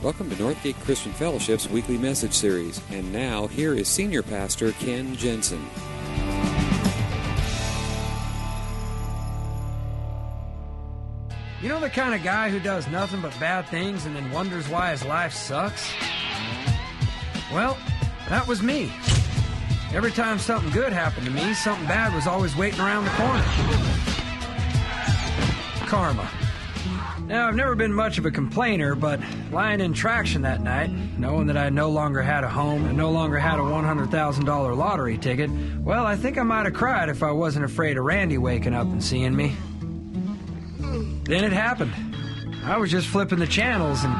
Welcome to Northgate Christian Fellowship's weekly message series. And now, here is Senior Pastor Ken Jensen. You know the kind of guy who does nothing but bad things and then wonders why his life sucks? Well, that was me. Every time something good happened to me, something bad was always waiting around the corner. Karma. Now, I've never been much of a complainer, but lying in traction that night, knowing that I no longer had a home and no longer had a $100,000 lottery ticket, well, I think I might have cried if I wasn't afraid of Randy waking up and seeing me. Then it happened. I was just flipping the channels and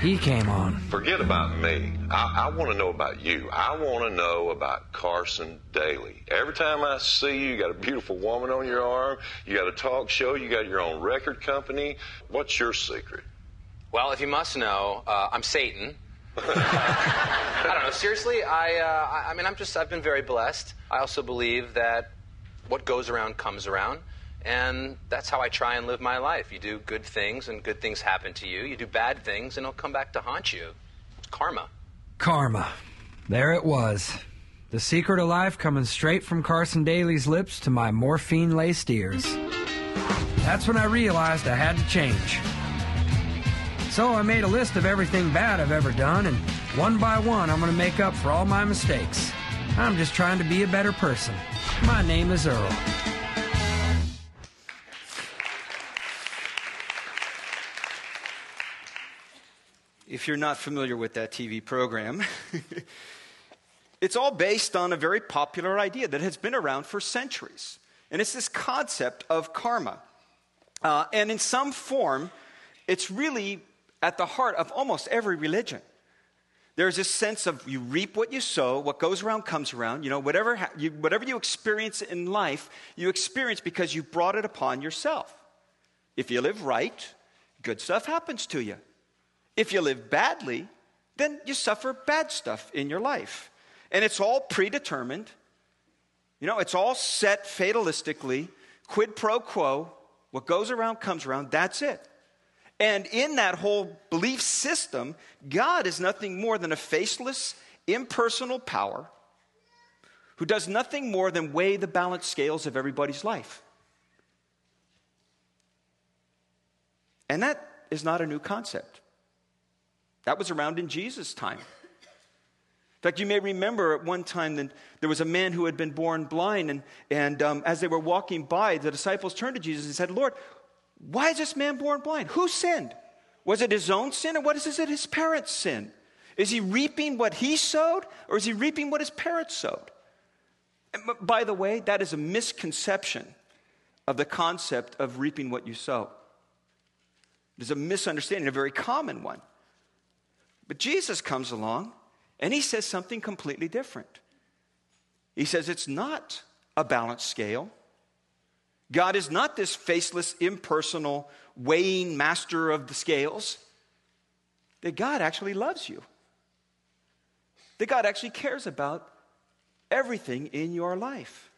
he came on. Forget about me. I, I want to know about you. I want to know about Carson Daly. Every time I see you, you got a beautiful woman on your arm, you got a talk show, you got your own record company. What's your secret? Well, if you must know, uh, I'm Satan. I don't know. Seriously, I, uh, I, I mean, I'm just, I've been very blessed. I also believe that what goes around comes around. And that's how I try and live my life. You do good things, and good things happen to you. You do bad things, and it'll come back to haunt you. It's karma. Karma. There it was. The secret of life coming straight from Carson Daly's lips to my morphine laced ears. That's when I realized I had to change. So I made a list of everything bad I've ever done, and one by one, I'm going to make up for all my mistakes. I'm just trying to be a better person. My name is Earl. If you're not familiar with that TV program, it's all based on a very popular idea that has been around for centuries. And it's this concept of karma. Uh, and in some form, it's really at the heart of almost every religion. There's this sense of you reap what you sow, what goes around comes around. You know, whatever, ha- you, whatever you experience in life, you experience because you brought it upon yourself. If you live right, good stuff happens to you. If you live badly, then you suffer bad stuff in your life. And it's all predetermined. You know, it's all set fatalistically, quid pro quo. What goes around comes around. That's it. And in that whole belief system, God is nothing more than a faceless, impersonal power who does nothing more than weigh the balance scales of everybody's life. And that is not a new concept. That was around in Jesus' time. In fact, you may remember at one time that there was a man who had been born blind, and, and um, as they were walking by, the disciples turned to Jesus and said, Lord, why is this man born blind? Who sinned? Was it his own sin, or what is it his parents' sin? Is he reaping what he sowed, or is he reaping what his parents sowed? And by the way, that is a misconception of the concept of reaping what you sow. It is a misunderstanding, a very common one. But Jesus comes along and he says something completely different. He says it's not a balanced scale. God is not this faceless, impersonal, weighing master of the scales. That God actually loves you. That God actually cares about everything in your life.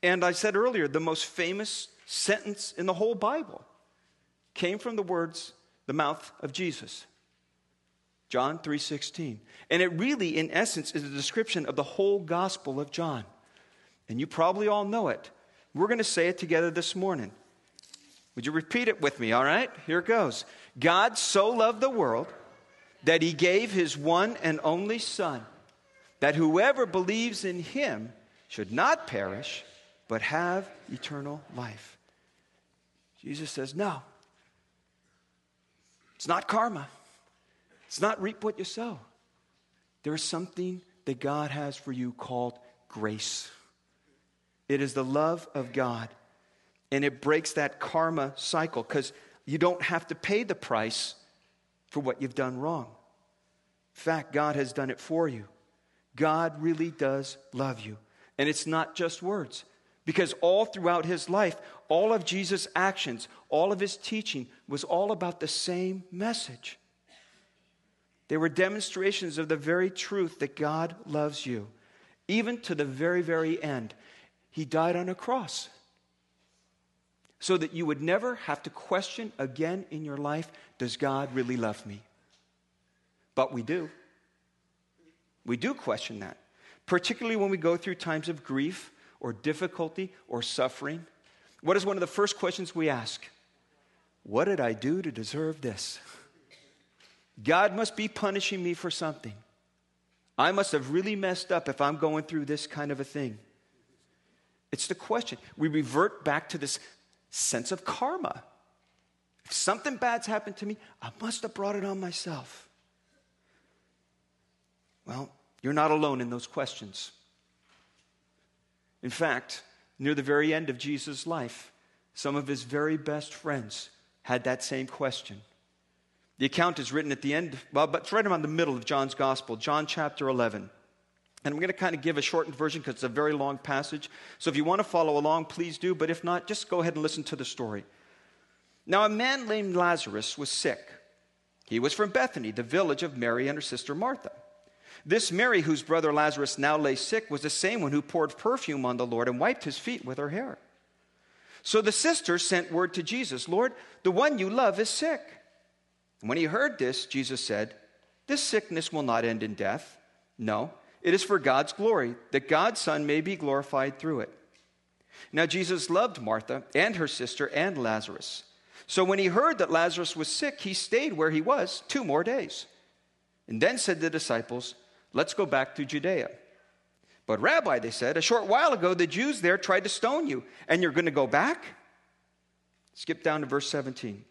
And I said earlier, the most famous sentence in the whole Bible came from the words, the mouth of Jesus. John 3:16. And it really in essence is a description of the whole gospel of John. And you probably all know it. We're going to say it together this morning. Would you repeat it with me, all right? Here it goes. God so loved the world that he gave his one and only son that whoever believes in him should not perish but have eternal life. Jesus says, "No. It's not karma. It's not reap what you sow. There is something that God has for you called grace. It is the love of God. And it breaks that karma cycle because you don't have to pay the price for what you've done wrong. In fact, God has done it for you. God really does love you. And it's not just words, because all throughout his life, all of Jesus' actions, all of his teaching was all about the same message. They were demonstrations of the very truth that God loves you, even to the very, very end. He died on a cross so that you would never have to question again in your life Does God really love me? but we do. We do question that, particularly when we go through times of grief or difficulty or suffering. What is one of the first questions we ask? What did I do to deserve this? God must be punishing me for something. I must have really messed up if I'm going through this kind of a thing. It's the question. We revert back to this sense of karma. If something bad's happened to me, I must have brought it on myself. Well, you're not alone in those questions. In fact, near the very end of Jesus' life, some of his very best friends had that same question. The account is written at the end, well, but it's right around the middle of John's Gospel, John chapter 11. And I'm going to kind of give a shortened version because it's a very long passage. So if you want to follow along, please do. But if not, just go ahead and listen to the story. Now, a man named Lazarus was sick. He was from Bethany, the village of Mary and her sister Martha. This Mary, whose brother Lazarus now lay sick, was the same one who poured perfume on the Lord and wiped his feet with her hair. So the sister sent word to Jesus Lord, the one you love is sick. And when he heard this, Jesus said, This sickness will not end in death. No, it is for God's glory, that God's Son may be glorified through it. Now, Jesus loved Martha and her sister and Lazarus. So when he heard that Lazarus was sick, he stayed where he was two more days. And then said the disciples, Let's go back to Judea. But, Rabbi, they said, a short while ago the Jews there tried to stone you, and you're going to go back? Skip down to verse 17.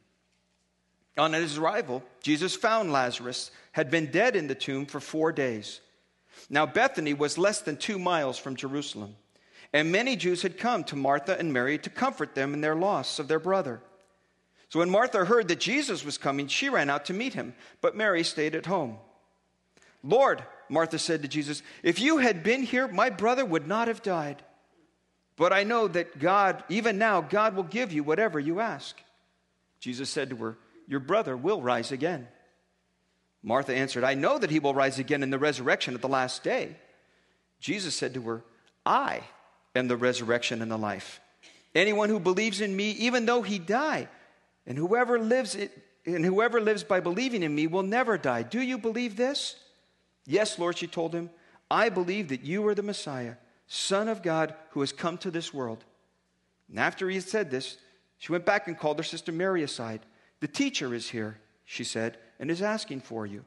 On his arrival, Jesus found Lazarus had been dead in the tomb for four days. Now, Bethany was less than two miles from Jerusalem, and many Jews had come to Martha and Mary to comfort them in their loss of their brother. So, when Martha heard that Jesus was coming, she ran out to meet him, but Mary stayed at home. Lord, Martha said to Jesus, if you had been here, my brother would not have died. But I know that God, even now, God will give you whatever you ask. Jesus said to her, your brother will rise again. Martha answered, I know that he will rise again in the resurrection at the last day. Jesus said to her, I am the resurrection and the life. Anyone who believes in me, even though he die, and whoever lives it, and whoever lives by believing in me will never die. Do you believe this? Yes, Lord, she told him, I believe that you are the Messiah, Son of God, who has come to this world. And after he had said this, she went back and called her sister Mary aside. The teacher is here, she said, and is asking for you.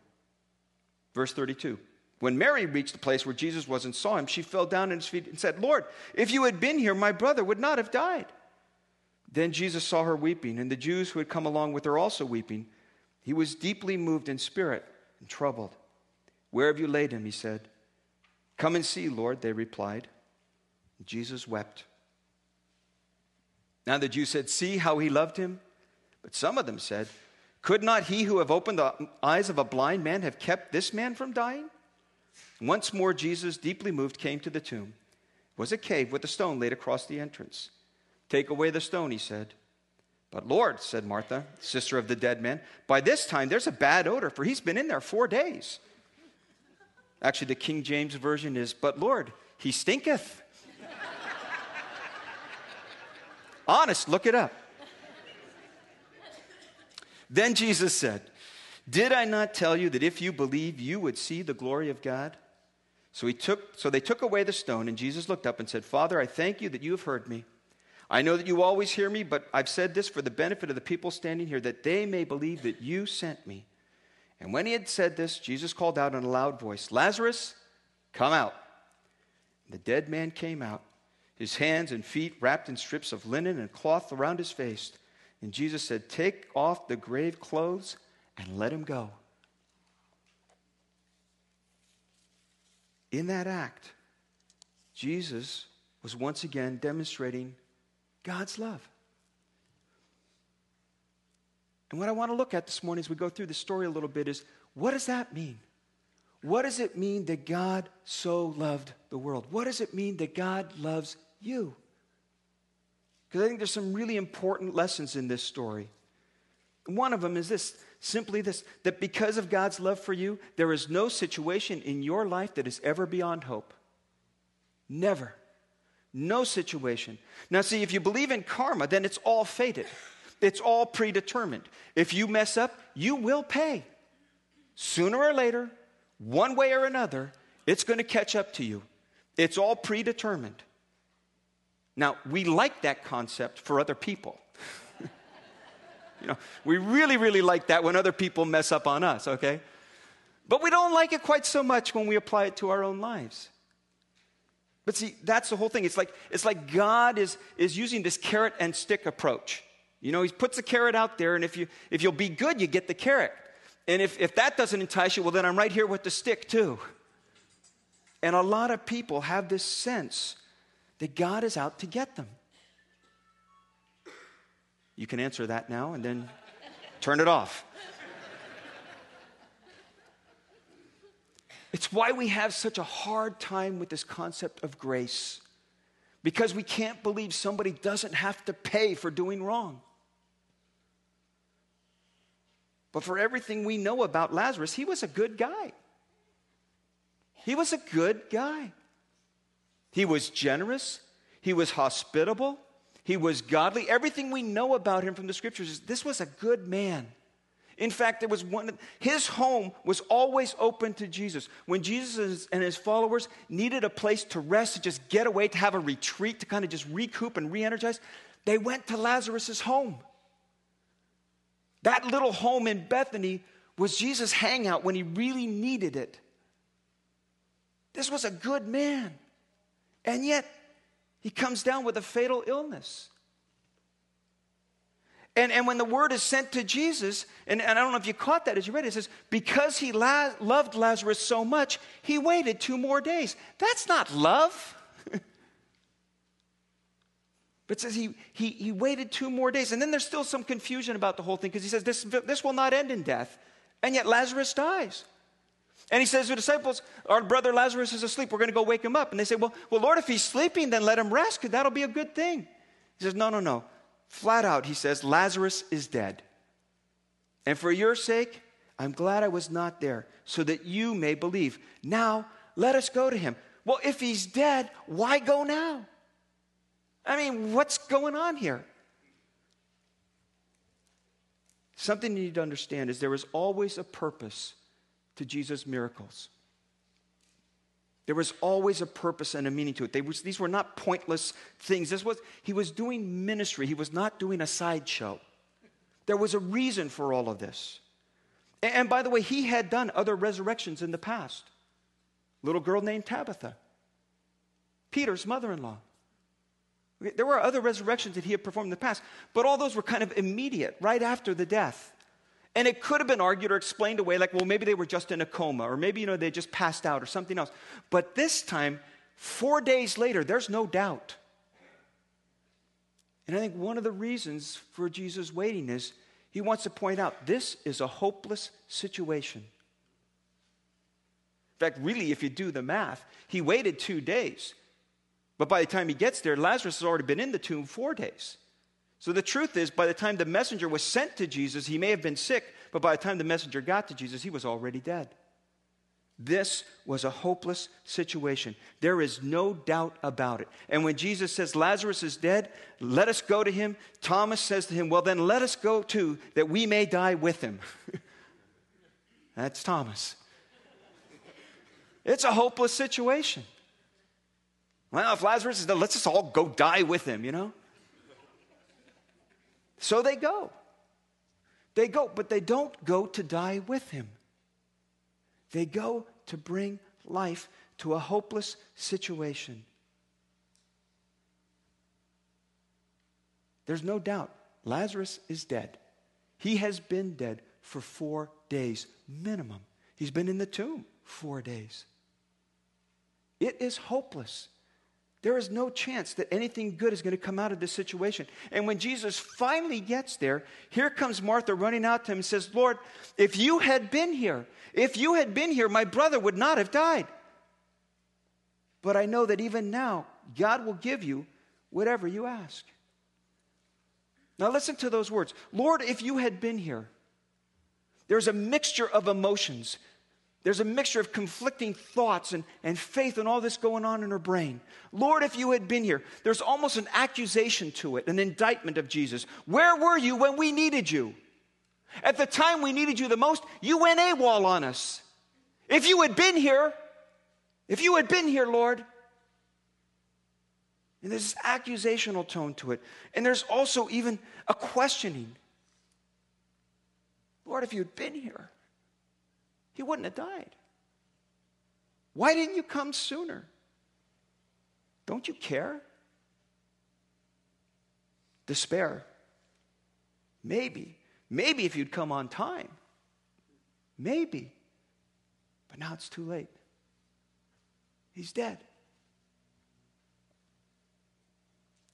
Verse 32. When Mary reached the place where Jesus was and saw him, she fell down at his feet and said, Lord, if you had been here, my brother would not have died. Then Jesus saw her weeping, and the Jews who had come along with her also weeping. He was deeply moved in spirit and troubled. Where have you laid him? He said. Come and see, Lord, they replied. Jesus wept. Now the Jews said, See how he loved him? But some of them said, Could not he who have opened the eyes of a blind man have kept this man from dying? Once more, Jesus, deeply moved, came to the tomb. It was a cave with a stone laid across the entrance. Take away the stone, he said. But Lord, said Martha, sister of the dead man, by this time there's a bad odor, for he's been in there four days. Actually, the King James Version is, But Lord, he stinketh. Honest, look it up. Then Jesus said, Did I not tell you that if you believe, you would see the glory of God? So, he took, so they took away the stone, and Jesus looked up and said, Father, I thank you that you have heard me. I know that you always hear me, but I've said this for the benefit of the people standing here, that they may believe that you sent me. And when he had said this, Jesus called out in a loud voice, Lazarus, come out. The dead man came out, his hands and feet wrapped in strips of linen and cloth around his face. And Jesus said, Take off the grave clothes and let him go. In that act, Jesus was once again demonstrating God's love. And what I want to look at this morning as we go through the story a little bit is what does that mean? What does it mean that God so loved the world? What does it mean that God loves you? Because I think there's some really important lessons in this story. One of them is this simply this that because of God's love for you, there is no situation in your life that is ever beyond hope. Never. No situation. Now, see, if you believe in karma, then it's all fated. It's all predetermined. If you mess up, you will pay. sooner or later, one way or another, it's going to catch up to you. It's all predetermined. Now, we like that concept for other people. you know, we really, really like that when other people mess up on us, okay? But we don't like it quite so much when we apply it to our own lives. But see, that's the whole thing. It's like, it's like God is, is using this carrot and stick approach. You know, he puts the carrot out there, and if, you, if you'll be good, you get the carrot. And if, if that doesn't entice you, well, then I'm right here with the stick, too. And a lot of people have this sense that God is out to get them. You can answer that now and then turn it off. It's why we have such a hard time with this concept of grace. Because we can't believe somebody doesn't have to pay for doing wrong. But for everything we know about Lazarus, he was a good guy. He was a good guy. He was generous, he was hospitable, he was godly. Everything we know about him from the scriptures is this was a good man. In fact, there was one, his home was always open to Jesus. When Jesus and his followers needed a place to rest, to just get away, to have a retreat, to kind of just recoup and re energize, they went to Lazarus' home. That little home in Bethany was Jesus' hangout when he really needed it. This was a good man. And yet, he comes down with a fatal illness. And, and when the word is sent to Jesus, and, and I don't know if you caught that as you read it, it says, because he la- loved Lazarus so much, he waited two more days. That's not love. but it says he, he, he waited two more days. And then there's still some confusion about the whole thing because he says, this, this will not end in death. And yet Lazarus dies. And he says to the disciples, Our brother Lazarus is asleep. We're going to go wake him up. And they say, Well, well Lord, if he's sleeping, then let him rest because that'll be a good thing. He says, No, no, no. Flat out, he says, Lazarus is dead. And for your sake, I'm glad I was not there so that you may believe. Now, let us go to him. Well, if he's dead, why go now? I mean, what's going on here? Something you need to understand is there is always a purpose to Jesus' miracles. There was always a purpose and a meaning to it. Was, these were not pointless things. This was, he was doing ministry, he was not doing a sideshow. There was a reason for all of this. And, and by the way, he had done other resurrections in the past. Little girl named Tabitha, Peter's mother in law. There were other resurrections that he had performed in the past, but all those were kind of immediate, right after the death. And it could have been argued or explained away like, well, maybe they were just in a coma, or maybe, you know, they just passed out or something else. But this time, four days later, there's no doubt. And I think one of the reasons for Jesus waiting is he wants to point out this is a hopeless situation. In fact, really, if you do the math, he waited two days. But by the time he gets there, Lazarus has already been in the tomb four days. So the truth is, by the time the messenger was sent to Jesus, he may have been sick, but by the time the messenger got to Jesus, he was already dead. This was a hopeless situation. There is no doubt about it. And when Jesus says, Lazarus is dead, let us go to him, Thomas says to him, Well, then let us go too, that we may die with him. That's Thomas. It's a hopeless situation. Well, if Lazarus is dead, let's just all go die with him, you know? So they go. They go, but they don't go to die with him. They go to bring life to a hopeless situation. There's no doubt Lazarus is dead. He has been dead for four days, minimum. He's been in the tomb four days. It is hopeless. There is no chance that anything good is going to come out of this situation. And when Jesus finally gets there, here comes Martha running out to him and says, Lord, if you had been here, if you had been here, my brother would not have died. But I know that even now, God will give you whatever you ask. Now, listen to those words Lord, if you had been here, there's a mixture of emotions. There's a mixture of conflicting thoughts and, and faith and all this going on in her brain. Lord, if you had been here, there's almost an accusation to it, an indictment of Jesus. Where were you when we needed you? At the time we needed you the most, you went AWOL on us. If you had been here, if you had been here, Lord, and there's this accusational tone to it. And there's also even a questioning. Lord, if you'd been here, he wouldn't have died. Why didn't you come sooner? Don't you care? Despair. Maybe. Maybe if you'd come on time. Maybe. But now it's too late. He's dead.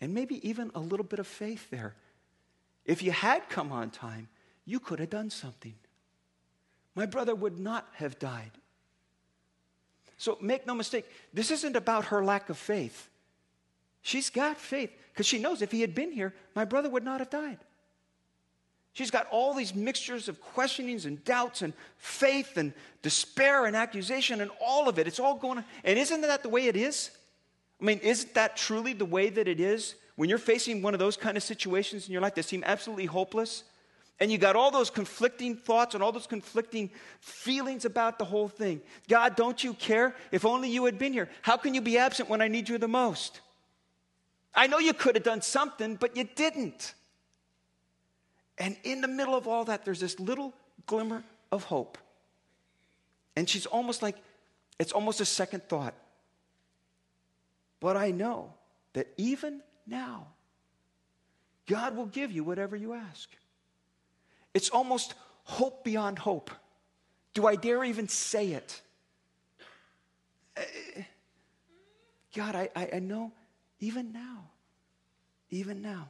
And maybe even a little bit of faith there. If you had come on time, you could have done something. My brother would not have died. So make no mistake, this isn't about her lack of faith. She's got faith because she knows if he had been here, my brother would not have died. She's got all these mixtures of questionings and doubts and faith and despair and accusation and all of it. It's all going on. And isn't that the way it is? I mean, isn't that truly the way that it is? When you're facing one of those kind of situations in your life that seem absolutely hopeless, and you got all those conflicting thoughts and all those conflicting feelings about the whole thing. God, don't you care? If only you had been here. How can you be absent when I need you the most? I know you could have done something, but you didn't. And in the middle of all that, there's this little glimmer of hope. And she's almost like, it's almost a second thought. But I know that even now, God will give you whatever you ask. It's almost hope beyond hope. Do I dare even say it? Eh, God, I, I, know even now, even now.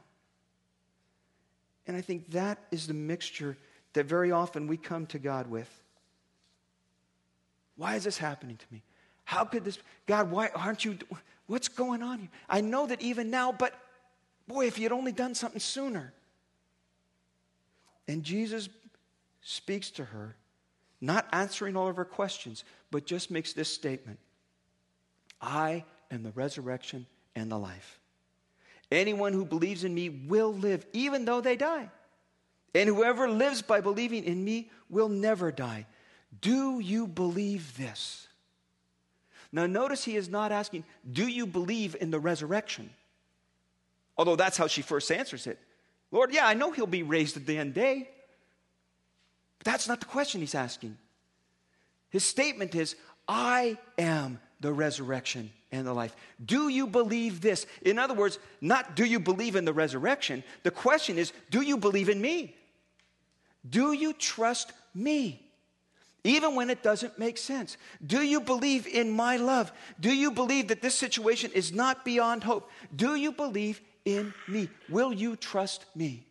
And I think that is the mixture that very often we come to God with. Why is this happening to me? How could this, God, why aren't you, what's going on here? I know that even now, but boy, if you had only done something sooner. And Jesus speaks to her, not answering all of her questions, but just makes this statement I am the resurrection and the life. Anyone who believes in me will live, even though they die. And whoever lives by believing in me will never die. Do you believe this? Now, notice he is not asking, Do you believe in the resurrection? Although that's how she first answers it. Lord, yeah, I know he'll be raised at the end day. But that's not the question he's asking. His statement is, I am the resurrection and the life. Do you believe this? In other words, not do you believe in the resurrection? The question is, do you believe in me? Do you trust me? Even when it doesn't make sense. Do you believe in my love? Do you believe that this situation is not beyond hope? Do you believe in me? Will you trust me?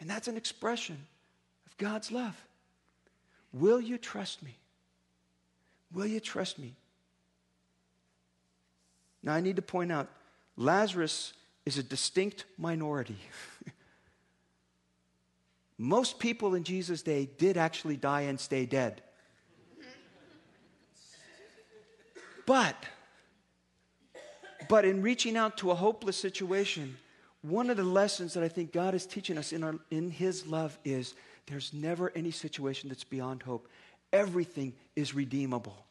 And that's an expression of God's love. Will you trust me? Will you trust me? Now, I need to point out Lazarus is a distinct minority. Most people in Jesus' day did actually die and stay dead. But, but in reaching out to a hopeless situation, one of the lessons that I think God is teaching us in, our, in His love is there's never any situation that's beyond hope. Everything is redeemable.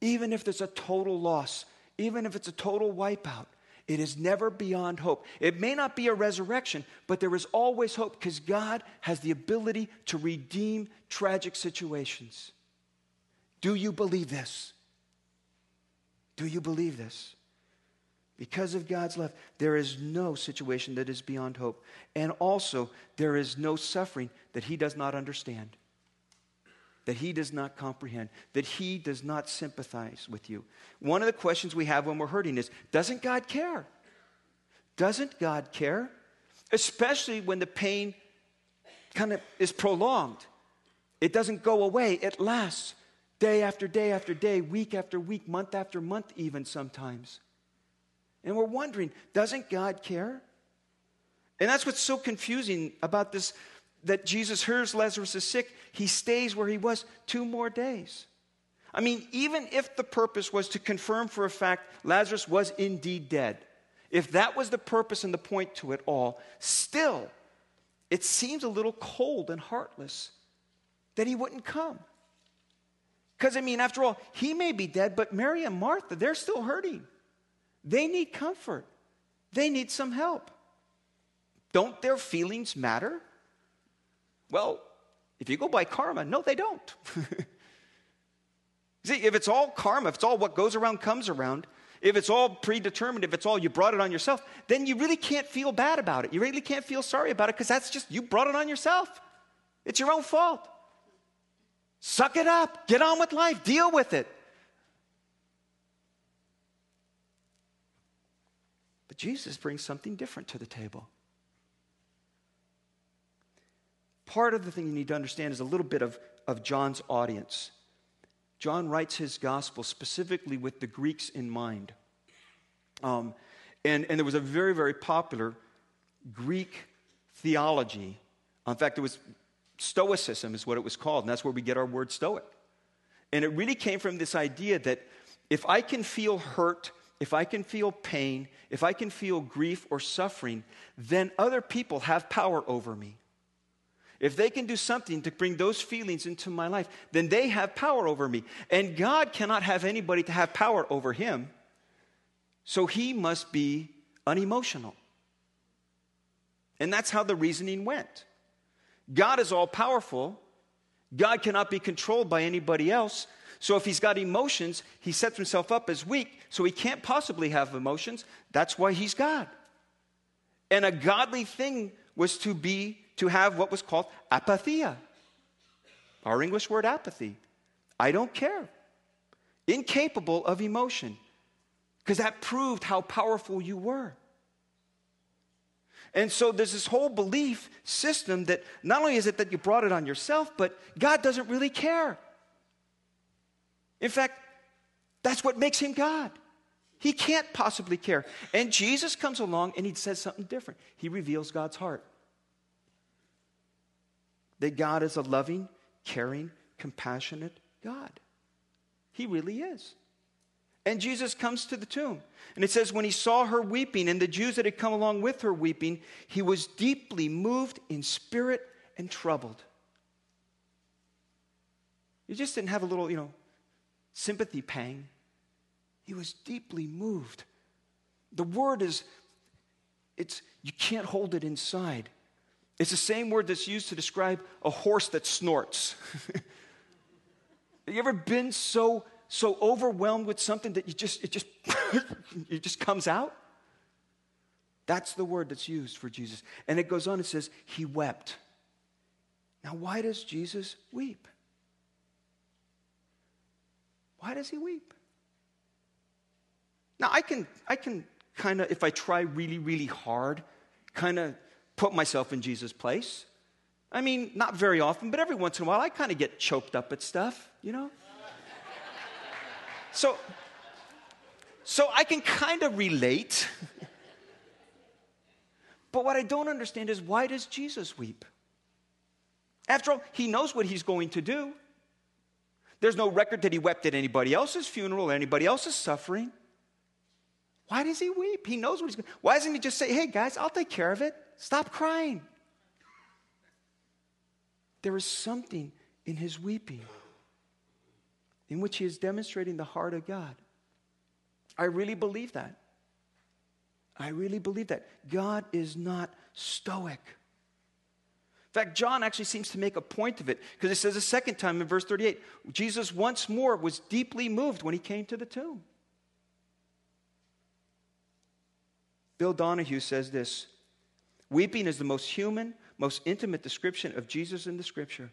Even if there's a total loss, even if it's a total wipeout, it is never beyond hope. It may not be a resurrection, but there is always hope because God has the ability to redeem tragic situations. Do you believe this? Do you believe this? Because of God's love, there is no situation that is beyond hope. And also, there is no suffering that He does not understand that he does not comprehend, that he does not sympathize with you. One of the questions we have when we're hurting is Doesn't God care? Doesn't God care? Especially when the pain kind of is prolonged. It doesn't go away, it lasts day after day after day, week after week, month after month, even sometimes. And we're wondering, doesn't God care? And that's what's so confusing about this that Jesus hears Lazarus is sick, he stays where he was two more days. I mean, even if the purpose was to confirm for a fact Lazarus was indeed dead, if that was the purpose and the point to it all, still, it seems a little cold and heartless that he wouldn't come. Because, I mean, after all, he may be dead, but Mary and Martha, they're still hurting. They need comfort, they need some help. Don't their feelings matter? Well, if you go by karma, no, they don't. See, if it's all karma, if it's all what goes around comes around, if it's all predetermined, if it's all you brought it on yourself, then you really can't feel bad about it. You really can't feel sorry about it because that's just you brought it on yourself. It's your own fault. Suck it up. Get on with life. Deal with it. But Jesus brings something different to the table. Part of the thing you need to understand is a little bit of, of John's audience. John writes his gospel specifically with the Greeks in mind. Um, and, and there was a very, very popular Greek theology. In fact, it was Stoicism, is what it was called, and that's where we get our word stoic. And it really came from this idea that if I can feel hurt, if I can feel pain, if I can feel grief or suffering, then other people have power over me. If they can do something to bring those feelings into my life, then they have power over me. And God cannot have anybody to have power over him, so he must be unemotional. And that's how the reasoning went. God is all powerful. God cannot be controlled by anybody else. So if he's got emotions, he sets himself up as weak, so he can't possibly have emotions. That's why he's God. And a godly thing was to be to have what was called apatheia. Our English word apathy. I don't care. Incapable of emotion. Because that proved how powerful you were. And so there's this whole belief system that not only is it that you brought it on yourself, but God doesn't really care. In fact, that's what makes him God. He can't possibly care. And Jesus comes along and he says something different. He reveals God's heart that God is a loving, caring, compassionate God. He really is. And Jesus comes to the tomb. And it says, when he saw her weeping and the Jews that had come along with her weeping, he was deeply moved in spirit and troubled. He just didn't have a little, you know, sympathy pang. He was deeply moved. The word is, it's, you can't hold it inside. It's the same word that's used to describe a horse that snorts. Have you ever been so so overwhelmed with something that you just it just it just comes out? That's the word that's used for Jesus. And it goes on it says he wept. Now why does Jesus weep? Why does he weep? Now I can I can kind of if I try really really hard kind of put myself in Jesus' place. I mean, not very often, but every once in a while I kind of get choked up at stuff, you know? So, so I can kind of relate. but what I don't understand is why does Jesus weep? After all, he knows what he's going to do. There's no record that he wept at anybody else's funeral or anybody else's suffering. Why does he weep? He knows what he's going to Why doesn't he just say, hey guys, I'll take care of it? Stop crying. There is something in his weeping in which he is demonstrating the heart of God. I really believe that. I really believe that. God is not stoic. In fact, John actually seems to make a point of it because it says a second time in verse 38 Jesus once more was deeply moved when he came to the tomb. Bill Donahue says this Weeping is the most human, most intimate description of Jesus in the scripture.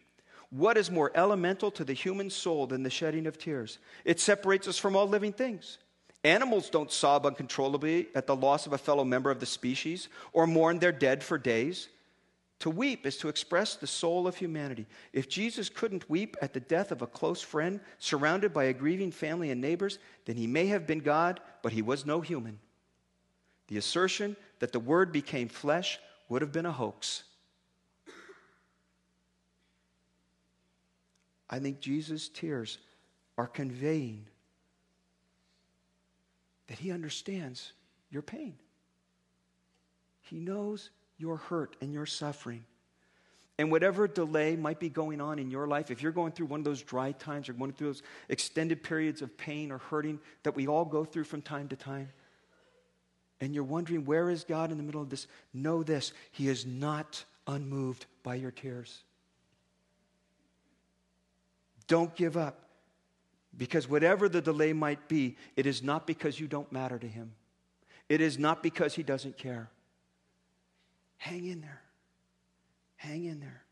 What is more elemental to the human soul than the shedding of tears? It separates us from all living things. Animals don't sob uncontrollably at the loss of a fellow member of the species or mourn their dead for days. To weep is to express the soul of humanity. If Jesus couldn't weep at the death of a close friend surrounded by a grieving family and neighbors, then he may have been God, but he was no human. The assertion that the Word became flesh would have been a hoax. I think Jesus' tears are conveying that he understands your pain. He knows your hurt and your suffering. And whatever delay might be going on in your life, if you're going through one of those dry times or going through those extended periods of pain or hurting that we all go through from time to time, and you're wondering, where is God in the middle of this? Know this He is not unmoved by your tears. Don't give up. Because whatever the delay might be, it is not because you don't matter to Him, it is not because He doesn't care. Hang in there. Hang in there.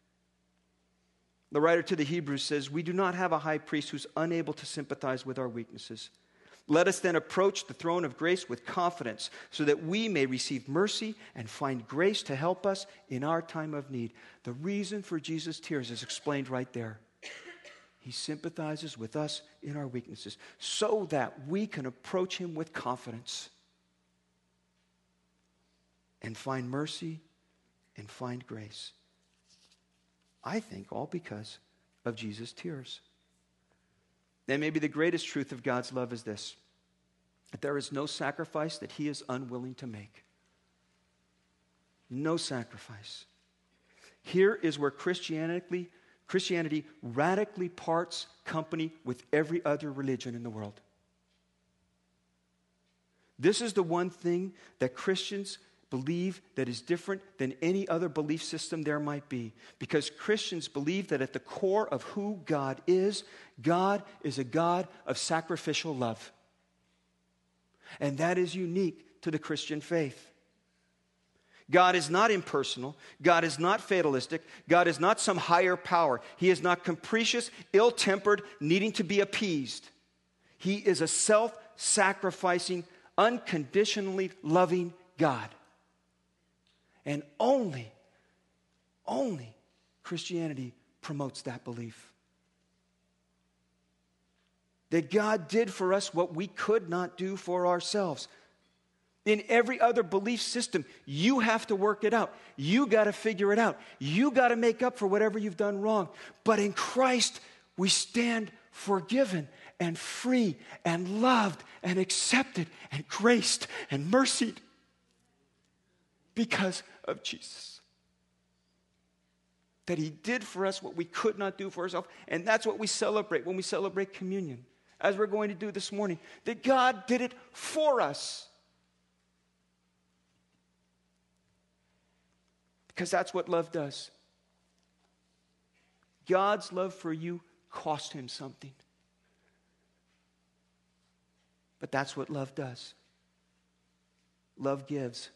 The writer to the Hebrews says, We do not have a high priest who's unable to sympathize with our weaknesses. Let us then approach the throne of grace with confidence so that we may receive mercy and find grace to help us in our time of need. The reason for Jesus' tears is explained right there. He sympathizes with us in our weaknesses so that we can approach Him with confidence and find mercy and find grace. I think all because of Jesus' tears. And maybe the greatest truth of God's love is this that there is no sacrifice that He is unwilling to make. No sacrifice. Here is where Christianity, Christianity radically parts company with every other religion in the world. This is the one thing that Christians believe that is different than any other belief system there might be. Because Christians believe that at the core of who God is, God is a God of sacrificial love. And that is unique to the Christian faith. God is not impersonal. God is not fatalistic. God is not some higher power. He is not capricious, ill tempered, needing to be appeased. He is a self sacrificing, unconditionally loving God. And only, only Christianity promotes that belief. That God did for us what we could not do for ourselves. In every other belief system, you have to work it out. You got to figure it out. You got to make up for whatever you've done wrong. But in Christ, we stand forgiven and free and loved and accepted and graced and mercied because of Jesus. That he did for us what we could not do for ourselves. And that's what we celebrate when we celebrate communion, as we're going to do this morning. That God did it for us. Because that's what love does. God's love for you cost him something. But that's what love does. Love gives.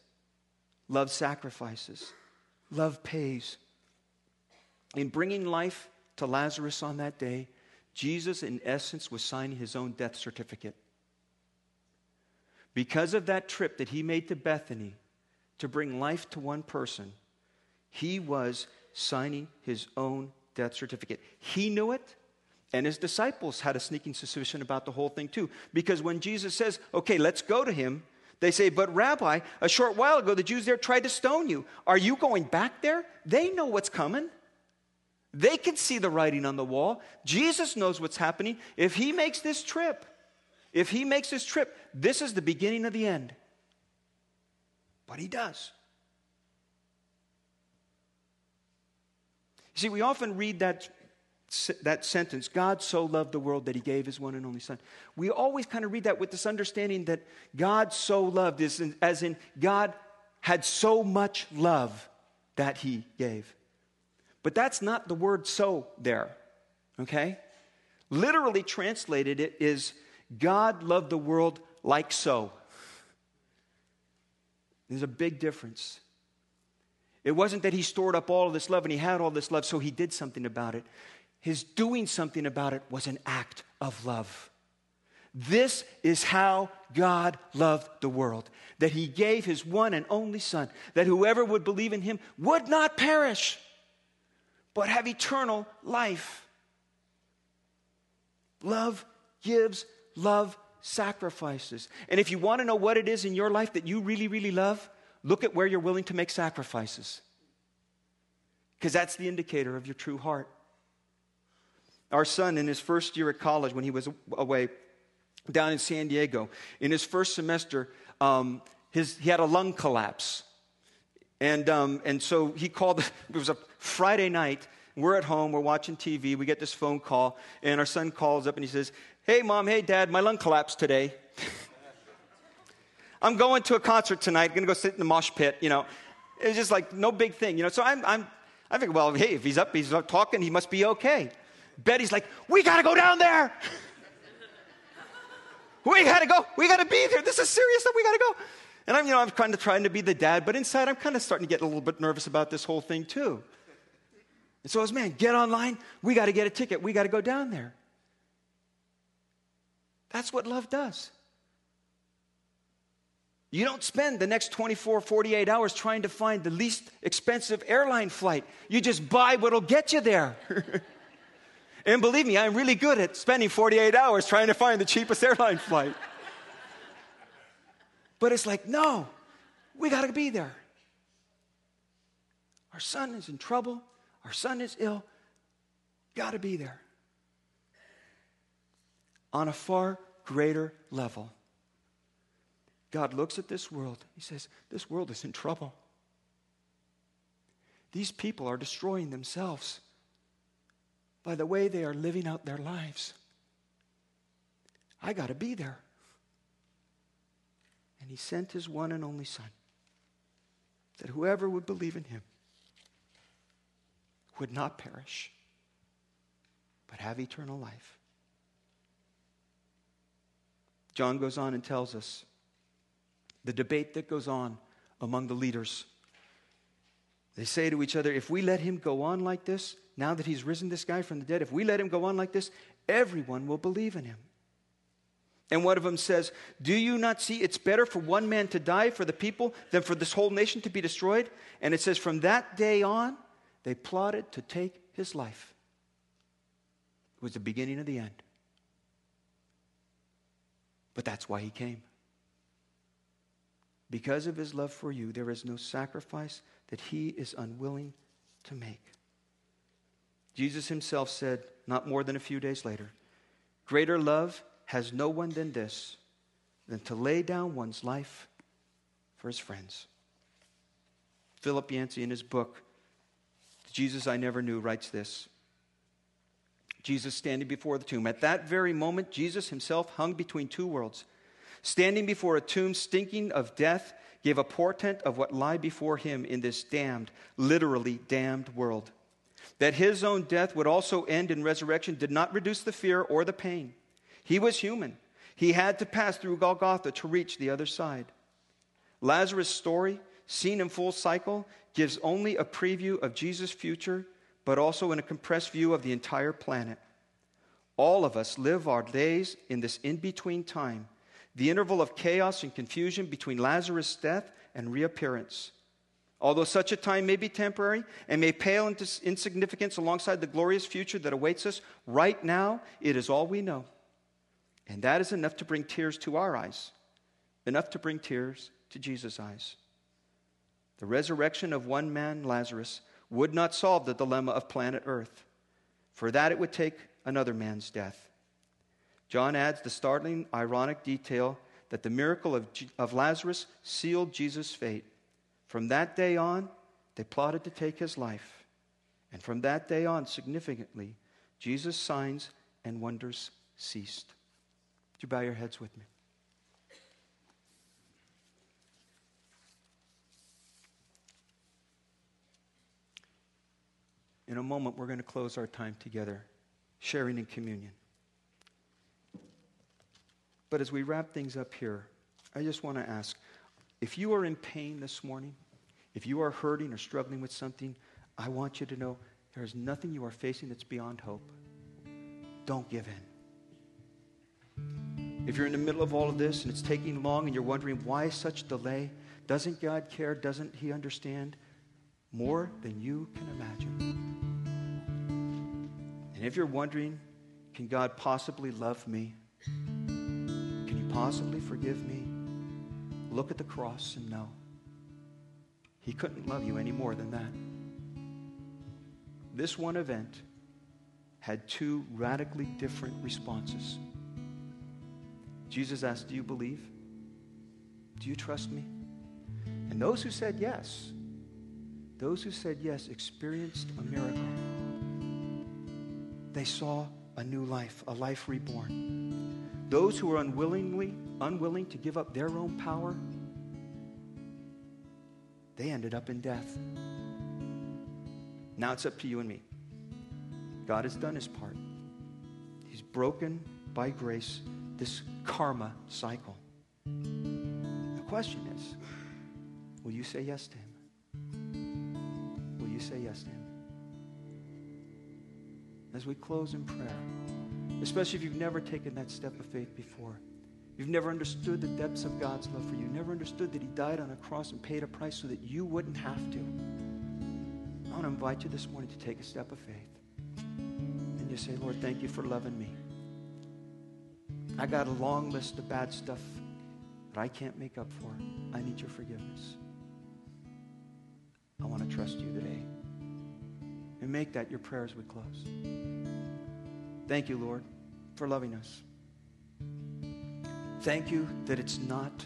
Love sacrifices. Love pays. In bringing life to Lazarus on that day, Jesus, in essence, was signing his own death certificate. Because of that trip that he made to Bethany to bring life to one person, he was signing his own death certificate. He knew it, and his disciples had a sneaking suspicion about the whole thing too. Because when Jesus says, okay, let's go to him, they say, But Rabbi, a short while ago the Jews there tried to stone you. Are you going back there? They know what's coming. They can see the writing on the wall. Jesus knows what's happening. If he makes this trip, if he makes this trip, this is the beginning of the end. But he does. You see, we often read that that sentence, God so loved the world that he gave his one and only son. We always kind of read that with this understanding that God so loved, is as in God had so much love that he gave. But that's not the word so there, okay? Literally translated, it is God loved the world like so. There's a big difference. It wasn't that he stored up all of this love and he had all this love, so he did something about it his doing something about it was an act of love. This is how God loved the world that he gave his one and only Son, that whoever would believe in him would not perish, but have eternal life. Love gives, love sacrifices. And if you want to know what it is in your life that you really, really love, look at where you're willing to make sacrifices. Because that's the indicator of your true heart. Our son, in his first year at college, when he was away down in San Diego, in his first semester, um, his, he had a lung collapse. And, um, and so he called, it was a Friday night, we're at home, we're watching TV, we get this phone call, and our son calls up and he says, Hey, mom, hey, dad, my lung collapsed today. I'm going to a concert tonight, I'm gonna go sit in the mosh pit, you know. It's just like no big thing, you know. So I'm, I'm, I think, well, hey, if he's up, he's up talking, he must be okay. Betty's like, we gotta go down there. we gotta go. We gotta be there. This is serious stuff. We gotta go. And I'm, you know, I'm kind of trying to be the dad, but inside I'm kind of starting to get a little bit nervous about this whole thing too. And so I was, man, get online. We got to get a ticket. We got to go down there. That's what love does. You don't spend the next 24, 48 hours trying to find the least expensive airline flight. You just buy what'll get you there. and believe me, I'm really good at spending 48 hours trying to find the cheapest airline flight. but it's like, no, we got to be there. Our son is in trouble. Our son is ill. Got to be there. On a far greater level. God looks at this world. He says, This world is in trouble. These people are destroying themselves by the way they are living out their lives. I got to be there. And he sent his one and only Son, that whoever would believe in him would not perish, but have eternal life. John goes on and tells us the debate that goes on among the leaders. They say to each other, if we let him go on like this, now that he's risen this guy from the dead, if we let him go on like this, everyone will believe in him. And one of them says, Do you not see it's better for one man to die for the people than for this whole nation to be destroyed? And it says, From that day on, they plotted to take his life. It was the beginning of the end. But that's why he came. Because of his love for you, there is no sacrifice that he is unwilling to make. Jesus himself said, not more than a few days later, Greater love has no one than this, than to lay down one's life for his friends. Philip Yancey, in his book, Jesus I Never Knew, writes this Jesus standing before the tomb. At that very moment, Jesus himself hung between two worlds. Standing before a tomb stinking of death, gave a portent of what lie before him in this damned, literally damned world. That his own death would also end in resurrection did not reduce the fear or the pain. He was human. He had to pass through Golgotha to reach the other side. Lazarus' story, seen in full cycle, gives only a preview of Jesus' future but also in a compressed view of the entire planet. All of us live our days in this in between time, the interval of chaos and confusion between Lazarus' death and reappearance. Although such a time may be temporary and may pale into insignificance alongside the glorious future that awaits us, right now it is all we know. And that is enough to bring tears to our eyes, enough to bring tears to Jesus' eyes. The resurrection of one man, Lazarus, would not solve the dilemma of planet Earth. For that, it would take another man's death. John adds the startling, ironic detail that the miracle of, of Lazarus sealed Jesus' fate. From that day on, they plotted to take his life. And from that day on, significantly, Jesus' signs and wonders ceased. Would you bow your heads with me? In a moment, we're going to close our time together, sharing in communion. But as we wrap things up here, I just want to ask if you are in pain this morning, if you are hurting or struggling with something, I want you to know there is nothing you are facing that's beyond hope. Don't give in. If you're in the middle of all of this and it's taking long and you're wondering why such delay, doesn't God care? Doesn't He understand? More than you can imagine. And if you're wondering, can God possibly love me? Possibly forgive me? Look at the cross and know He couldn't love you any more than that. This one event had two radically different responses. Jesus asked, Do you believe? Do you trust me? And those who said yes, those who said yes experienced a miracle. They saw a new life, a life reborn. Those who were unwillingly unwilling to give up their own power, they ended up in death. Now it's up to you and me. God has done his part. He's broken by grace this karma cycle. The question is will you say yes to him? Will you say yes to him? As we close in prayer, especially if you've never taken that step of faith before, you've never understood the depths of God's love for you, never understood that He died on a cross and paid a price so that you wouldn't have to. I want to invite you this morning to take a step of faith. And you say, Lord, thank you for loving me. I got a long list of bad stuff that I can't make up for. I need your forgiveness. I want to trust you today. And make that your prayer as we close. Thank you, Lord, for loving us. Thank you that it's not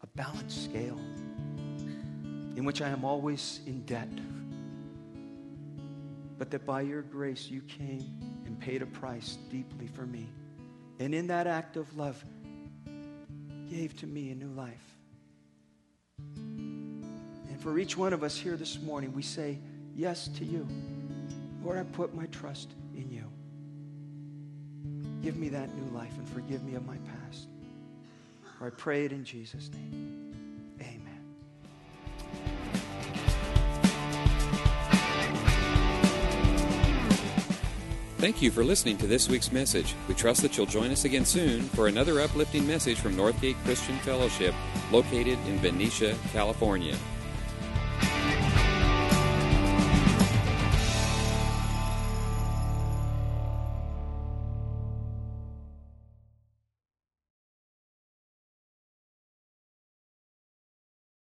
a balanced scale in which I am always in debt, but that by your grace you came and paid a price deeply for me. And in that act of love, gave to me a new life. And for each one of us here this morning, we say yes to you. Lord, I put my trust in you. Give me that new life and forgive me of my past. For I pray it in Jesus' name. Amen. Thank you for listening to this week's message. We trust that you'll join us again soon for another uplifting message from Northgate Christian Fellowship, located in Benicia, California.